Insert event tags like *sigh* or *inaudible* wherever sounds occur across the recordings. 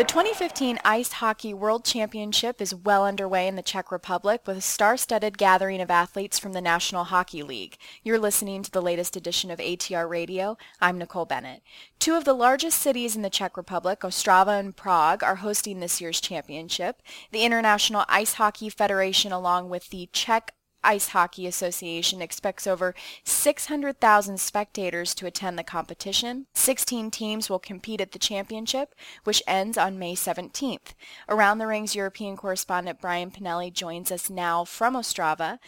The 2015 Ice Hockey World Championship is well underway in the Czech Republic with a star-studded gathering of athletes from the National Hockey League. You're listening to the latest edition of ATR Radio. I'm Nicole Bennett. Two of the largest cities in the Czech Republic, Ostrava and Prague, are hosting this year's championship. The International Ice Hockey Federation along with the Czech Ice Hockey Association expects over 600,000 spectators to attend the competition. 16 teams will compete at the championship, which ends on May 17th. Around the Rings European correspondent Brian Pinelli joins us now from Ostrava.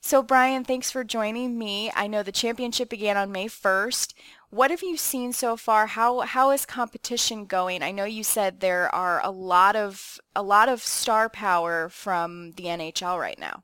So Brian, thanks for joining me. I know the championship began on May 1st. What have you seen so far? How how is competition going? I know you said there are a lot of a lot of star power from the NHL right now.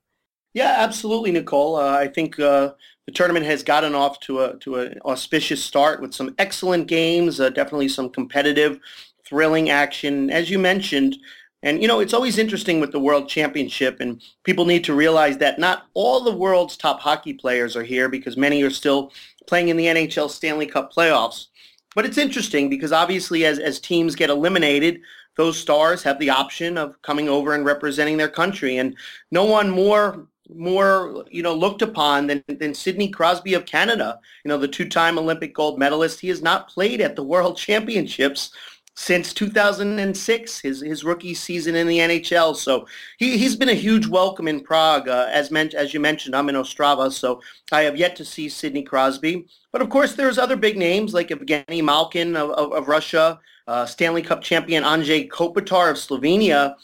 Yeah, absolutely, Nicole. Uh, I think uh, the tournament has gotten off to a to an auspicious start with some excellent games, uh, definitely some competitive, thrilling action, as you mentioned. And you know, it's always interesting with the World Championship, and people need to realize that not all the world's top hockey players are here because many are still playing in the NHL Stanley Cup playoffs. But it's interesting because obviously, as as teams get eliminated, those stars have the option of coming over and representing their country, and no one more more, you know, looked upon than, than Sidney Crosby of Canada. You know, the two-time Olympic gold medalist. He has not played at the World *laughs* Championships since 2006, his his rookie season in the NHL. So he he's been a huge welcome in Prague. Uh, as meant as you mentioned, I'm in Ostrava, so I have yet to see Sidney Crosby. But of course, there's other big names like Evgeny Malkin of, of, of Russia, uh, Stanley Cup champion Andrej Kopitar of Slovenia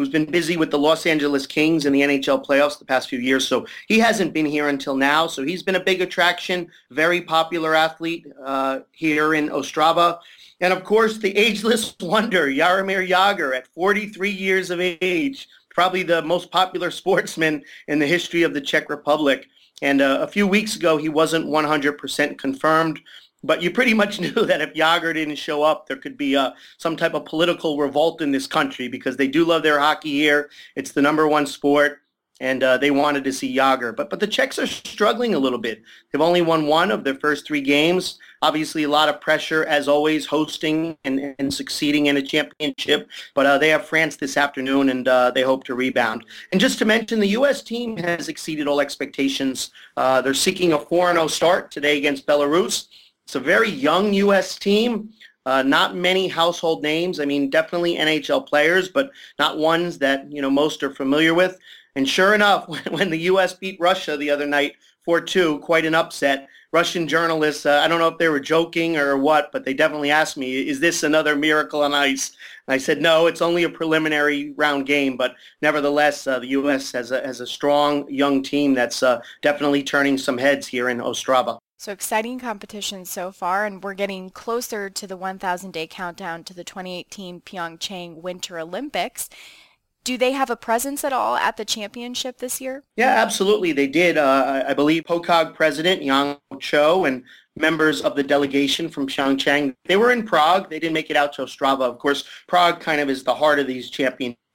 who's been busy with the Los Angeles Kings in the NHL playoffs the past few years. So he hasn't been here until now. So he's been a big attraction, very popular athlete uh, here in Ostrava. And of course, the ageless *laughs* wonder, Jaromir Jagr, at 43 years of age, probably the most popular sportsman in the history of the Czech Republic. And uh, a few weeks ago, he wasn't 100% confirmed but you pretty much *laughs* knew that if Jagr didn't show up, there could be uh, some type of political revolt in this country because they do love their hockey here. It's the number one sport, and uh, they wanted to see Jagr. But but the Czechs are struggling a little bit. They've only won one of their first three games. Obviously, a lot of pressure as always, hosting and, and succeeding in a championship. But uh, they have France this afternoon, and uh, they hope to rebound. And just to mention, the U.S. team has exceeded all expectations. Uh, they're seeking a 4-0 start today against Belarus. It's a very young U.S. team. Uh, not many household names. I mean, definitely NHL players, but not ones that you know most are familiar with. And sure enough, *laughs* when the U.S. beat Russia the other night 4-2, quite an upset. Russian journalists, uh, I don't know if they were joking or what, but they definitely asked me, is this another miracle on ice? And I said, no, it's only a preliminary round game, but nevertheless, uh, the U.S. has a, has a strong young team that's uh, definitely turning some heads here in Ostrava. So exciting competition so far, and we're getting closer to the 1,000 day countdown to the 2018 Pyeongchang Winter Olympics. Do they have a presence at all at the championship this year? Yeah, absolutely. They did. Uh, I believe POCOG president Yang Cho and members of the delegation from Pyeongchang, they were in Prague. They didn't make it out to Ostrava. Of course, Prague kind of is the heart of these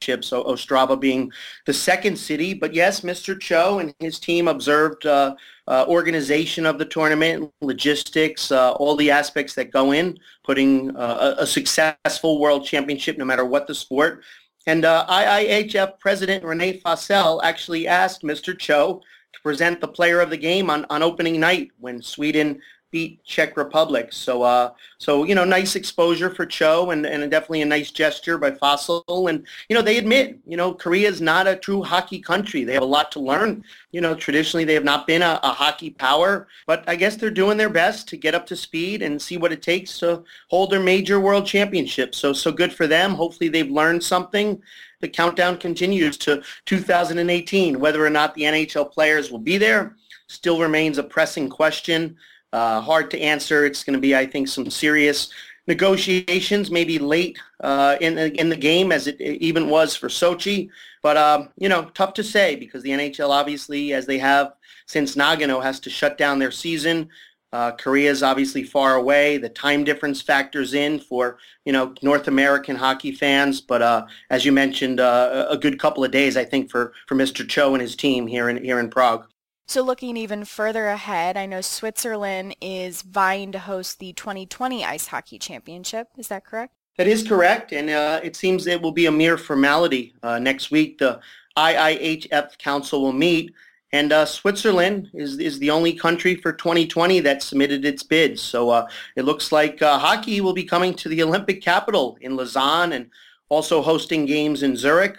so Ostrava being the second city. But yes, Mr. Cho and his team observed uh, uh, organization of the tournament, logistics, uh, all the aspects that go in putting uh, a, a, successful world championship, no matter what the sport. And uh, IIHF President Rene Fasel actually asked Mr. Cho to present the player of the game on, on opening night when Sweden beat Czech Republic. So, uh, so you know, nice exposure for Cho, and, and definitely a nice gesture by Fasel. And you know, they admit, you know, Korea is not a true hockey country. They have a lot to learn. You know, traditionally they have not been a, a hockey power, but I guess they're doing their best to get up to speed and see what it takes to hold their major world championship. So, so good for them. Hopefully, they've learned something the countdown continues to 2018. Whether or not the NHL players will be there still remains a pressing question. Uh, hard to answer. It's going to be, I think, some serious negotiations, maybe late uh, in the, in the game, as it even was for Sochi. But um, you know, tough to say because the NHL, obviously, as they have since Nagano, has to shut down their season. Uh, Korea is obviously far away. The time difference factors in for you know North American hockey fans. But uh, as you mentioned, uh, a good couple of days, I think, for for Mr. Cho and his team here in here in Prague. So looking even further ahead, I know Switzerland is vying to host the 2020 Ice Hockey Championship. Is that correct? That is correct, and uh, it seems it will be a mere formality. Uh, next week, the IIHF Council will meet, and uh, Switzerland is, is the only country for 2020 that submitted its bid. So uh, it looks like uh, hockey will be coming to the Olympic capital in Lausanne and also hosting games in Zurich.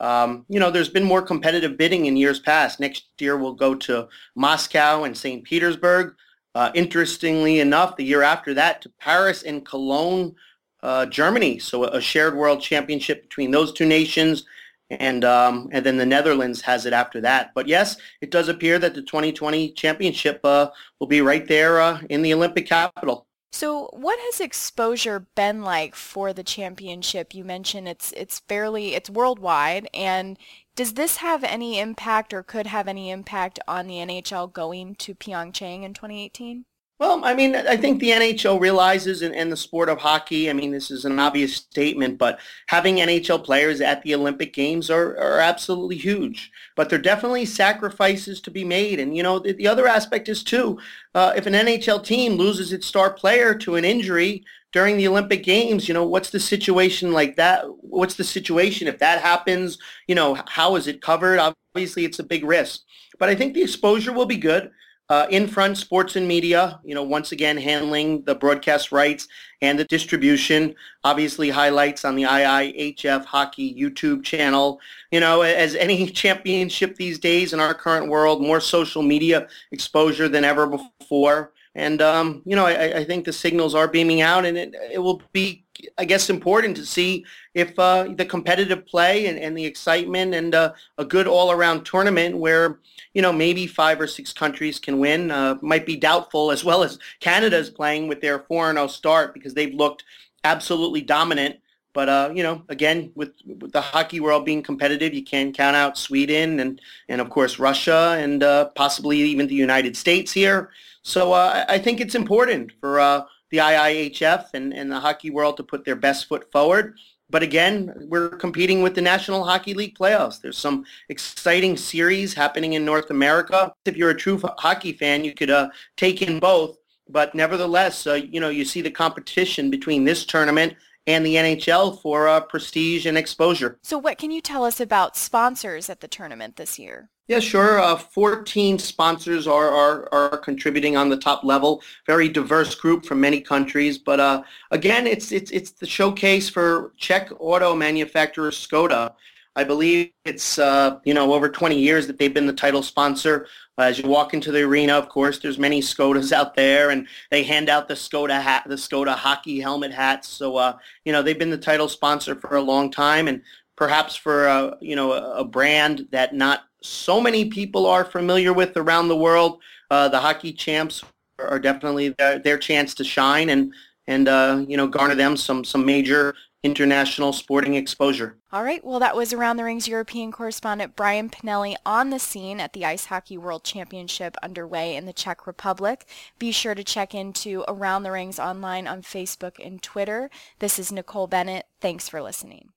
Um, you know, there's been more competitive bidding in years past. Next year we'll go to Moscow and St. Petersburg. Uh, interestingly enough, the year after that to Paris and Cologne uh, Germany. So a shared world championship between those two nations. And um, and then the Netherlands has it after that. But yes, it does appear that the 2020 championship uh, will be right there uh, in the Olympic capital. So what has exposure been like for the championship? You mentioned it's it's fairly it's worldwide and does this have any impact or could have any impact on the NHL going to Pyeongchang in 2018? Well, I mean, I think the NHL realizes in, in, the sport of hockey, I mean, this is an obvious statement, but having NHL players at the Olympic Games are, are absolutely huge. But there are definitely sacrifices to be made. And, you know, the, the other aspect is, too, uh, if an NHL team loses its star player to an injury during the Olympic Games, you know, what's the situation like that? What's the situation if that happens? You know, how is it covered? Obviously, it's a big risk. But I think the exposure will be good. Uh, Infront Sports and Media, you know, once again handling the broadcast rights and the distribution. Obviously, highlights on the IIHF Hockey YouTube channel. You know, as any *laughs* championship these days in our current world, more social media exposure than ever before. And um, you know, I, I, think the signals are beaming out, and it, it will be, I guess, important to see if uh, the competitive play and, and the excitement and uh, a good all-around tournament where you know maybe five or six countries can win uh, might be doubtful, as well as Canada's playing with their 4-0 start because they've looked absolutely dominant. But uh, you know, again, with, with, the hockey world being competitive, you can't count out Sweden and and of course Russia and uh, possibly even the United States here. So uh, I think it's important for uh, the IIHF and, and the hockey world to put their best foot forward. But again, we're competing with the National Hockey League playoffs. There's some exciting series happening in North America. If you're a true hockey fan, you could uh, take in both. But nevertheless, uh, you know, you see the competition between this tournament and the NHL for uh, prestige and exposure. So what can you tell us about sponsors at the tournament this year? Yeah, sure. Uh, 14 sponsors are, are, are contributing on the top level. Very diverse group from many countries. But uh, again, it's, it's, it's the showcase for Czech auto manufacturer Skoda. I believe it's, uh, you know, over 20 years that they've been the title sponsor. As you walk into the arena, of course, there's many Skodas *laughs* out there, and they hand out the Skoda hat, the Skoda hockey helmet hats. So, uh, you know, they've been the title sponsor for a long time, and perhaps for, uh, you know, a, a brand that not so many people are familiar with around the world. Uh, the hockey champs are definitely their, their chance to shine and and uh, you know garner them some some major international sporting exposure. All right, well that was Around the Rings European correspondent Brian Pinelli on the scene at the Ice Hockey World Championship underway in the Czech Republic. Be sure to check into Around the Rings online on Facebook and Twitter. This is Nicole Bennett. Thanks for listening.